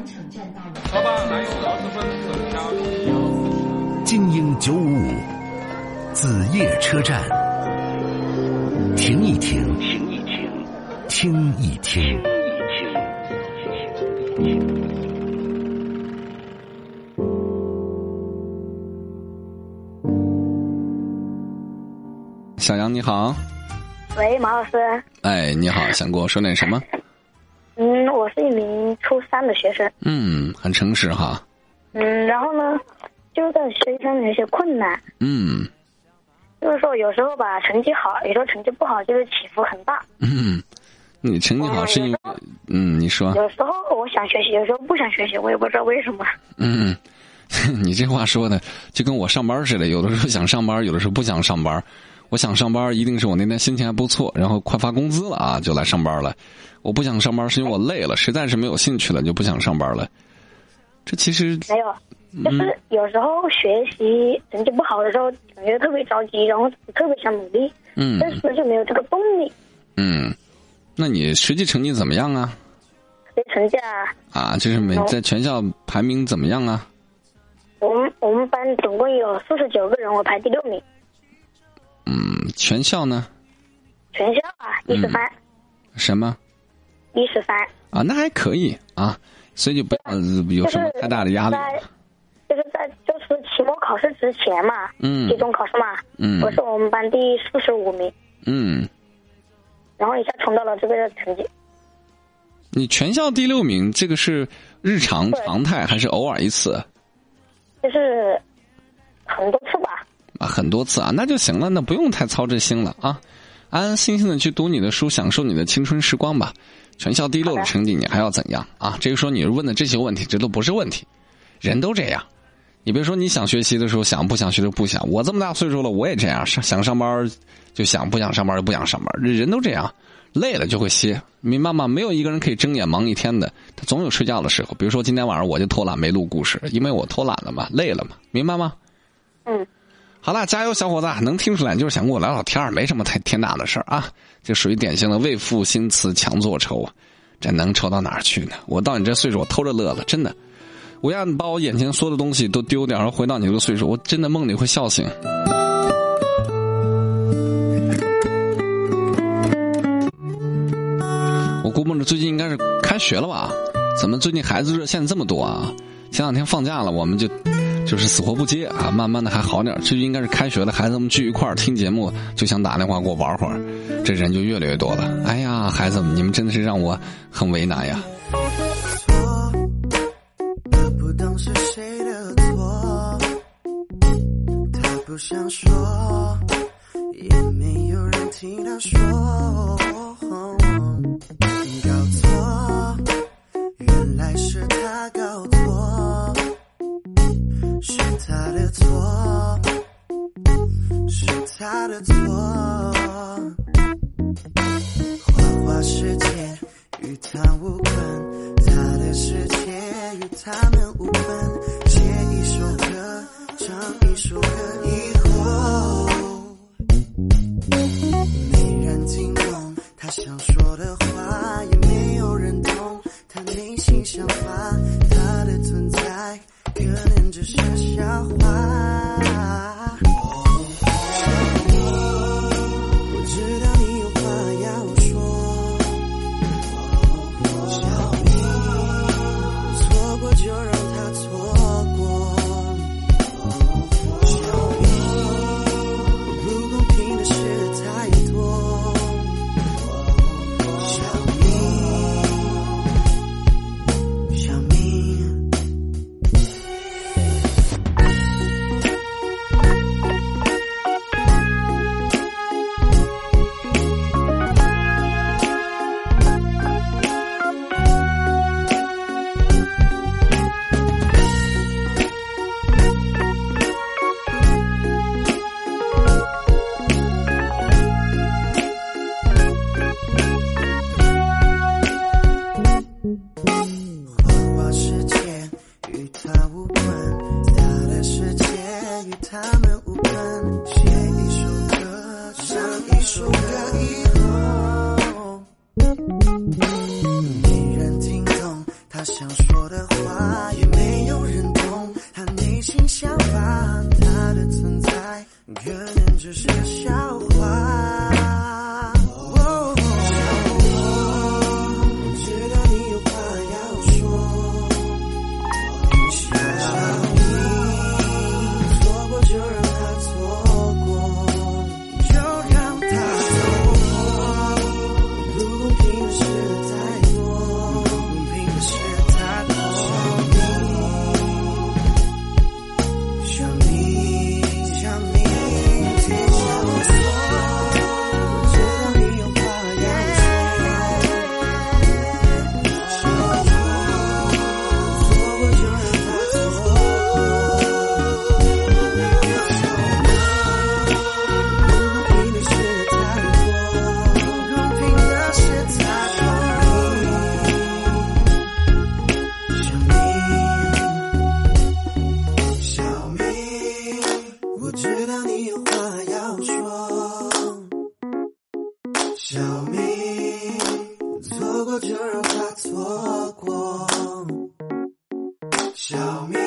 完城站到了。老板，来有螺蛳粉等加。精英九五五，子夜车站，停一停，停一停，听一听。小杨你好，喂，马老师。哎，你好，想跟我说点什么？嗯，我是一名初三的学生。嗯，很诚实哈。嗯，然后呢，就是在学习上面有些困难。嗯就是说，有时候吧，成绩好，有时候成绩不好，就是起伏很大。嗯，你成绩好是因为嗯，你说有时候我想学习，有时候不想学习，我也不知道为什么。嗯，你这话说的就跟我上班似的，有的时候想上班，有的时候不想上班。我想上班，一定是我那天心情还不错，然后快发工资了啊，就来上班了。我不想上班，是因为我累了，实在是没有兴趣了，就不想上班了。这其实没有，就是有时候学习成绩不好的时候，感觉特别着急，然后特别想努力，嗯但是就没有这个动力。嗯，那你实际成绩怎么样啊？这成绩啊，啊，就是在全校排名怎么样啊？我们我们班总共有四十九个人，我排第六名，嗯，全校呢？全校啊一十三，什么一十三。啊？那还可以啊，所以就不要、呃有什么太大的压力。在就是在就是期末考试之前嘛，嗯期中考试嘛，嗯我是我们班第四十五名，嗯，然后一下冲到了这个成绩，你全校第六名，这个是日常常态还是偶尔一次就是很多次吧。啊？很多次啊，那就行了，那不用太操这心了啊，安安心心的去读你的书，享受你的青春时光吧。全校第六的成绩，你还要怎样啊？至于说你问的这些问题，这都不是问题，人都这样。你别说你想学习的时候想，不想学就不想。我这么大岁数了，我也这样，上想上班就想，不想上班就不想上班。人都这样，累了就会歇，明白吗？没有一个人可以睁眼忙一天的，他总有睡觉的时候。比如说今天晚上我就偷懒没录故事，因为我偷懒了嘛，累了嘛，明白吗？嗯，好了，加油，小伙子！能听出来，就是想跟我聊聊天没什么太天大的事儿啊。这属于典型的为赋新词强作愁啊，这能愁到哪儿去呢？我到你这岁数，我偷着乐了，真的。我要你把我眼前所有的东西都丢掉，然后回到你这个岁数，我真的梦里会笑醒。我估摸着最近应该是开学了吧？怎么最近孩子热线这么多啊？前两天放假了，我们就就是死活不接啊，慢慢的还好点这就应该是开学了，孩子们聚一块儿听节目，就想打电话给我玩会儿，这人就越来越多了。哎呀，孩子们，你们真的是让我很为难呀。不懂是谁的错，他不想说，世界与他无关，他的世界与他们无关。写一首歌，唱一首歌以后，没人听懂他想说的话，写一首歌唱一首歌以后没人听懂他想说的话也没有人懂。他内心想法他的存在可能只是我知道你有话要说，小明，错过就让它错过，小明。